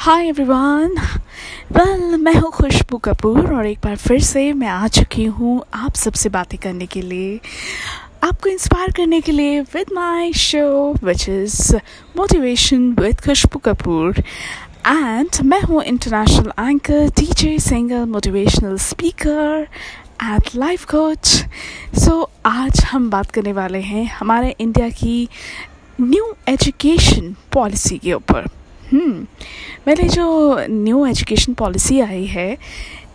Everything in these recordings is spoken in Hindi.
हाय एवरीवन वेल मैं हूँ खुशबू कपूर और एक बार फिर से मैं आ चुकी हूँ आप सबसे बातें करने के लिए। आपको इंस्पायर करने के लिए with my show which is motivation with Khushboo Kapoor. And मैं हूँ international anchor teacher singer motivational speaker at life coach so आज हम बात करने वाले हैं हमारे इंडिया की न्यू एजुकेशन पॉलिसी के ऊपर। मैंने जो न्यू एजुकेशन पॉलिसी आई है,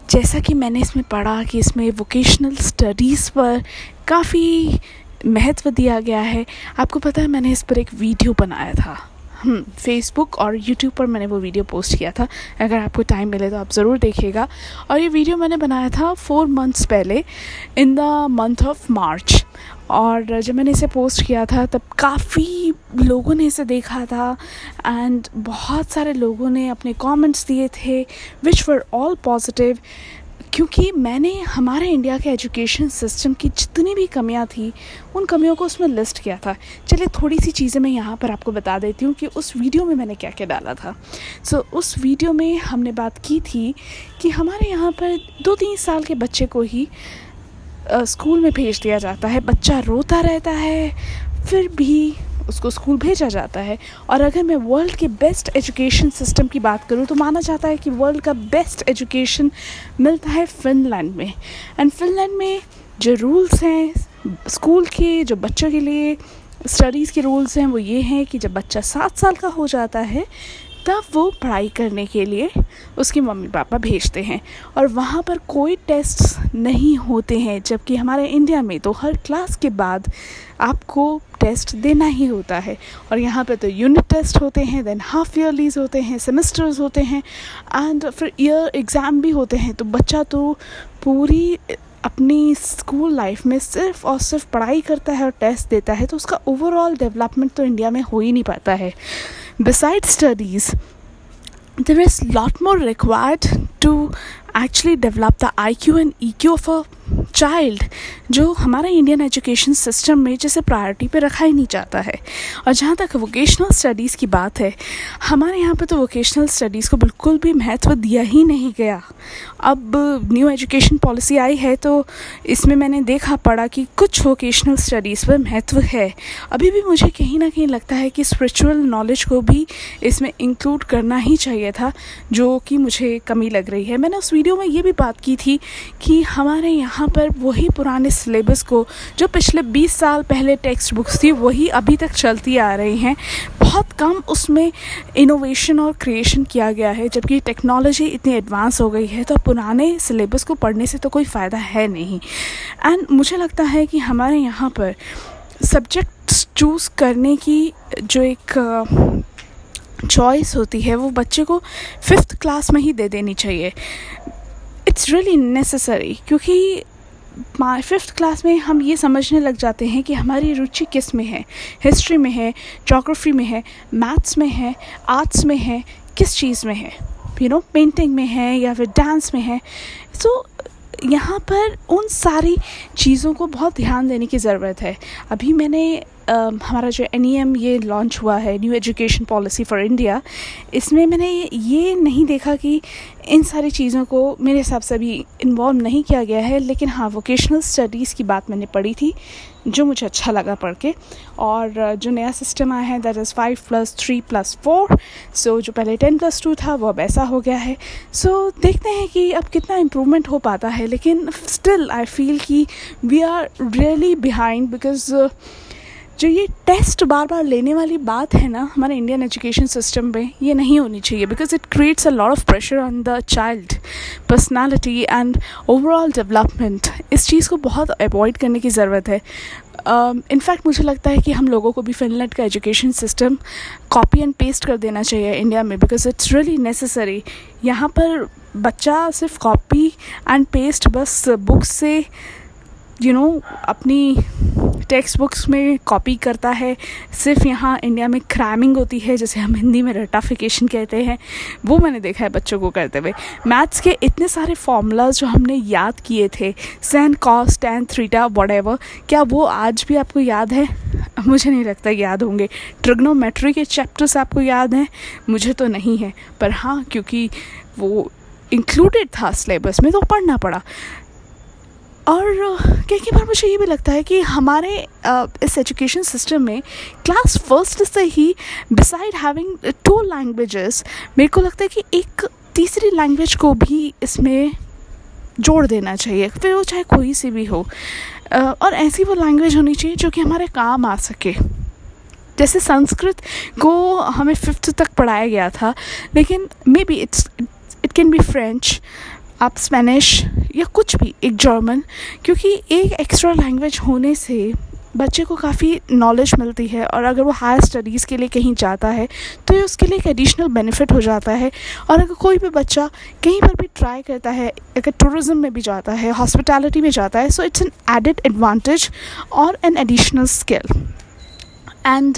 जैसा कि मैंने इसमें पढ़ा कि इसमें वोकेशनल स्टडीज़ पर काफ़ी महत्व दिया गया है। आपको पता है मैंने इस पर एक वीडियो बनाया था। फेसबुक और यूट्यूब पर मैंने वो वीडियो पोस्ट किया था। अगर आपको टाइम मिले तो आप ज़रूर देखिएगा। और ये वीडियो मैंने बनाया था फोर मंथ्स पहले in the month of March और जब मैंने इसे पोस्ट किया था, तब काफ़ी लोगों ने इसे देखा था। एंड बहुत सारे लोगों ने अपने कमेंट्स दिए थे विच वर ऑल पॉजिटिव क्योंकि मैंने हमारे इंडिया के एजुकेशन सिस्टम की जितनी भी कमियाँ थी उन कमियों को उसमें लिस्ट किया था। चलिए थोड़ी सी चीज़ें मैं यहाँ पर आपको बता देती हूँ कि उस वीडियो में मैंने क्या क्या डाला था। सो so, उस वीडियो में हमने बात की थी कि हमारे यहाँ पर दो तीन साल के बच्चे को ही स्कूल में भेज दिया जाता है। बच्चा रोता रहता है फिर भी उसको स्कूल भेजा जाता है। और अगर मैं वर्ल्ड के बेस्ट एजुकेशन सिस्टम की बात करूँ तो माना जाता है कि वर्ल्ड का बेस्ट एजुकेशन मिलता है फिनलैंड में। एंड फिनलैंड में जो रूल्स हैं स्कूल के, जो बच्चों के लिए स्टडीज़ के रूल्स हैं, वो ये हैं कि जब बच्चा सात साल का हो जाता है तब वो पढ़ाई करने के लिए उसके मम्मी पापा भेजते हैं। और वहाँ पर कोई टेस्ट नहीं होते हैं, जबकि हमारे इंडिया में तो हर क्लास के बाद आपको टेस्ट देना ही होता है। और यहाँ पे तो यूनिट टेस्ट होते हैं देन हाफ़ ईयरलीज होते हैं सेमेस्टर्स होते हैं एंड फिर ईयर एग्ज़ाम भी होते हैं। तो बच्चा तो पूरी अपनी स्कूल लाइफ में सिर्फ़ और सिर्फ़ पढ़ाई करता है और टेस्ट देता है तो उसका ओवरऑल डेवलपमेंट तो इंडिया में हो ही नहीं पाता है। Besides studies, there is lot more required to actually develop the IQ and EQ of a child जो हमारा इंडियन एजुकेशन सिस्टम में जैसे प्रायोरिटी पे रखा ही नहीं जाता है। और जहाँ तक वोकेशनल स्टडीज़ की बात है, हमारे यहाँ पे तो वोकेशनल स्टडीज़ को बिल्कुल भी महत्व दिया ही नहीं गया। अब न्यू एजुकेशन पॉलिसी आई है तो इसमें मैंने देखा पड़ा कि कुछ वोकेशनल स्टडीज़ पर महत्व है। अभी भी मुझे कहीं ना कहीं लगता है कि स्पिरिचुअल नॉलेज को भी इसमें इंक्लूड करना ही चाहिए था, जो कि मुझे कमी लग रही है। मैंने उस वीडियो में ये भी बात की थी कि हमारे यहाँ पर वही पुराने सिलेबस को, जो पिछले 20 साल पहले टेक्स्ट बुक्स थी, वही अभी तक चलती आ रही हैं। बहुत कम उसमें इनोवेशन और क्रिएशन किया गया है, जबकि टेक्नोलॉजी इतनी एडवांस हो गई है तो पुराने सिलेबस को पढ़ने से तो कोई फ़ायदा है नहीं। एंड मुझे लगता है कि हमारे यहाँ पर सब्जेक्ट चूज़ करने की जो एक चॉइस होती है, वो बच्चे को फिफ्थ क्लास में ही दे देनी चाहिए। इट्स रियली नेसेसरी क्योंकि फिफ्थ क्लास में हम ये समझने लग जाते हैं कि हमारी रुचि किसमें है? हिस्ट्री में है जोग्राफी में है मैथ्स में है आर्ट्स में है किस चीज़ में है? यू नो पेंटिंग में है या फिर डांस में है। सो so, यहाँ पर उन सारी चीज़ों को बहुत ध्यान देने की ज़रूरत है। अभी मैंने हमारा जो एन e ये लॉन्च हुआ है new education policy for India इसमें मैंने ये नहीं देखा कि इन सारी चीज़ों को मेरे हिसाब से अभी इन्वॉल्व नहीं किया गया है लेकिन हाँ वोकेशनल स्टडीज़ की बात मैंने पढ़ी थी जो मुझे अच्छा लगा पढ़ के। और जो नया सिस्टम आया है that is five plus three plus four so जो पहले टेन प्लस टू था वो अब ऐसा हो गया है। सो so, देखते हैं कि अब कितना इम्प्रूवमेंट हो पाता है लेकिन स्टिल आई फील कि we are really behind because जो ये टेस्ट बार बार लेने वाली बात है ना हमारे इंडियन एजुकेशन सिस्टम में ये नहीं होनी चाहिए because it creates a lot of pressure on the child personality and overall development इस चीज़ को बहुत अवॉइड करने की ज़रूरत है। इनफैक्ट uh, मुझे लगता है कि हम लोगों को भी फिनलैंड का education system copy and paste कर देना चाहिए इंडिया में बिकॉज़ इट्स रियली नेसेसरी यहाँ पर बच्चा सिर्फ़ कॉपी एंड पेस्ट बस बुक से यू you नो know, अपनी टेक्स्ट बुक्स में कॉपी करता है। सिर्फ़ यहाँ इंडिया में क्रैमिंग होती है जैसे हम हिंदी में रटाफिकेशन कहते हैं वो मैंने देखा है बच्चों को करते हुए। मैथ्स के इतने सारे फॉर्मूलाज जो हमने याद किए थे सैन कॉस एंड थ्रीटा वट क्या वो आज भी आपको याद है? मुझे नहीं लगता याद होंगे। ट्रिग्नोमेट्री के चैप्टर्स आपको याद हैं? मुझे तो नहीं है। पर हाँ क्योंकि वो इंक्लूडेड था सिलेबस में तो पढ़ना पड़ा। और कई कई बार मुझे ये भी लगता है कि हमारे इस एजुकेशन सिस्टम में क्लास फ़र्स्ट से ही बिसाइड हैविंग टू लैंग्वेजेस मेरे को लगता है कि एक तीसरी लैंग्वेज को भी इसमें जोड़ देना चाहिए, फिर वो चाहे कोई सी भी हो। और ऐसी वो लैंग्वेज होनी चाहिए जो कि हमारे काम आ सके। जैसे संस्कृत को हमें फिफ्थ तक पढ़ाया गया था, लेकिन maybe it's it can be French आप स्पेनिश या कुछ भी, एक जर्मन क्योंकि एक एक्स्ट्रा लैंग्वेज होने से बच्चे को काफ़ी नॉलेज मिलती है और अगर वो हायर स्टडीज़ के लिए कहीं जाता है तो ये उसके लिए एक एडिशनल बेनिफिट हो जाता है। और अगर कोई भी बच्चा कहीं पर भी ट्राई करता है, अगर टूरिज़्म में भी जाता है हॉस्पिटैलिटी में जाता है so it's an added advantage और एन एडिशनल स्किल एंड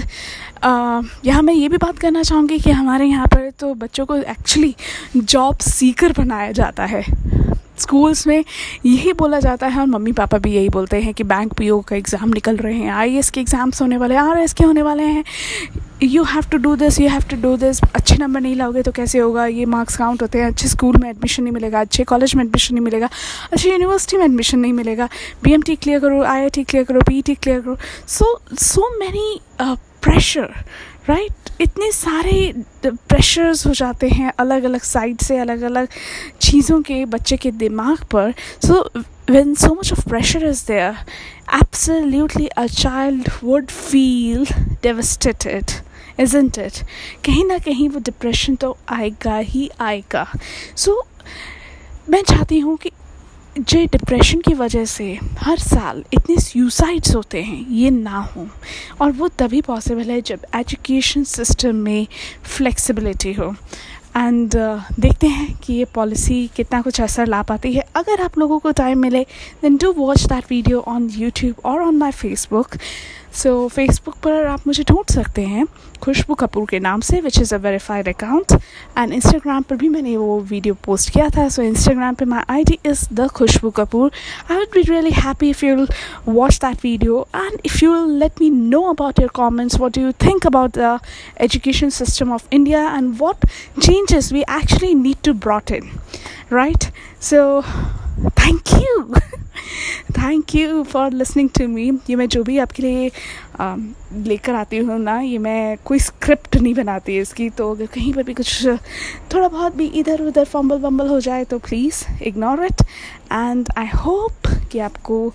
यहाँ मैं ये भी बात करना चाहूँगी कि हमारे यहाँ पर तो बच्चों को एक्चुअली जॉब सीकर बनाया जाता है। स्कूल्स में यही बोला जाता है और मम्मी पापा भी यही बोलते हैं कि बैंक पीओ का एग्ज़ाम निकल रहे हैं आई के एग्ज़ाम्स होने वाले हैं आर के होने वाले हैं। You have to do this you have to do this अच्छे नंबर नहीं लाओगे तो कैसे होगा? ये मार्क्स काउंट होते हैं, अच्छे स्कूल में एडमिशन नहीं मिलेगा, अच्छे कॉलेज में एडमिशन नहीं मिलेगा, अच्छी यूनिवर्सिटी में एडमिशन नहीं मिलेगा। बी एम टी क्लियर करो आई आई टी क्लियर करो पी क्लियर करो। So so many pressure right इतने सारे प्रेशर्स हो जाते हैं अलग अलग साइड से अलग अलग चीज़ों के बच्चे के दिमाग पर। सो when so much of pressure is there absolutely a child would feel devastated isn't it? कहीं ना कहीं वो डिप्रेशन तो आएगा ही आएगा। सो so, मैं चाहती हूँ कि जो डिप्रेशन की वजह से हर साल इतने सुसाइड्स होते हैं ये ना हो। और वो तभी पॉसिबल है जब एजुकेशन सिस्टम में फ्लेक्सिबिलिटी हो। एंड uh, देखते हैं कि ये पॉलिसी कितना कुछ असर ला पाती है। अगर आप लोगों को टाइम मिले then do watch that video on YouTube और on my Facebook so so, Facebook पर आप मुझे ढूंढ सकते हैं खुशबू कपूर के नाम से which is a verified account and Instagram पर भी मैंने वो वीडियो पोस्ट किया था. सो इंस्टाग्राम पर my I D is the Khushboo Kapoor. I would be really happy if you watch that video and if you let me know about your comments what do you think about the education system of India and what changes we actually need to brought in right so thank you thank you for listening to me ये मैं जो भी आपके लिए लेकर आती हूँ ना, ये मैं कोई स्क्रिप्ट नहीं बनाती इसकी तो अगर कहीं पर भी कुछ, थोड़ा बहुत भी इधर उधर फंबल वम्बल हो जाए तो please ignore it and I hope कि आपको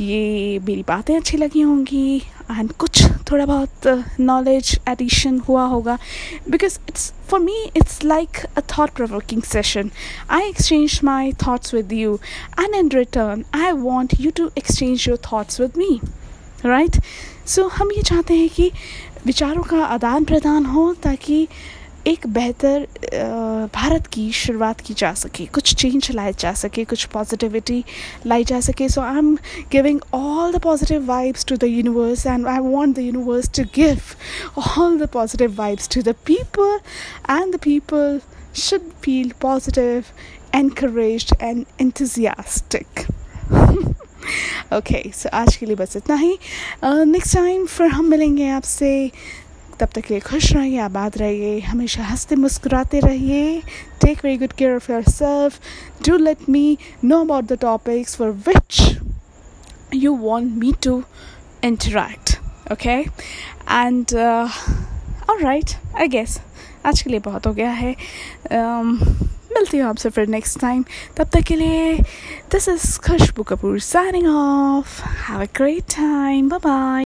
ये मेरी बातें अच्छी लगी होंगी एंड कुछ थोड़ा बहुत नॉलेज एडिशन हुआ होगा। Because it's for me it's like a thought provoking session I exchange my thoughts with you and in return I want you to exchange your thoughts with me right so हम ये चाहते हैं कि विचारों का आदान प्रदान हो ताकि एक बेहतर भारत की शुरुआत की जा सके, कुछ चेंज लाया जा सके, कुछ पॉजिटिविटी लाई जा सके। So I am giving all the positive vibes to the universe and I want the universe to give all the positive vibes to the people and the people should feel positive encouraged and enthusiastic. Okay so आज के लिए बस इतना ही। नेक्स्ट टाइम फिर हम मिलेंगे आपसे। तब तक के लिए खुश रहिए आबाद रहिए हमेशा हँसते मुस्कुराते रहिए। Take very good care of yourself do let me know about the topics for which you want me to interact okay and और राइट आई गेस आज के लिए बहुत हो गया है। Um, मिलती हूँ आपसे फिर नेक्स्ट टाइम तब तक के लिए this is Khushboo Kapoor signing off have a great time bye bye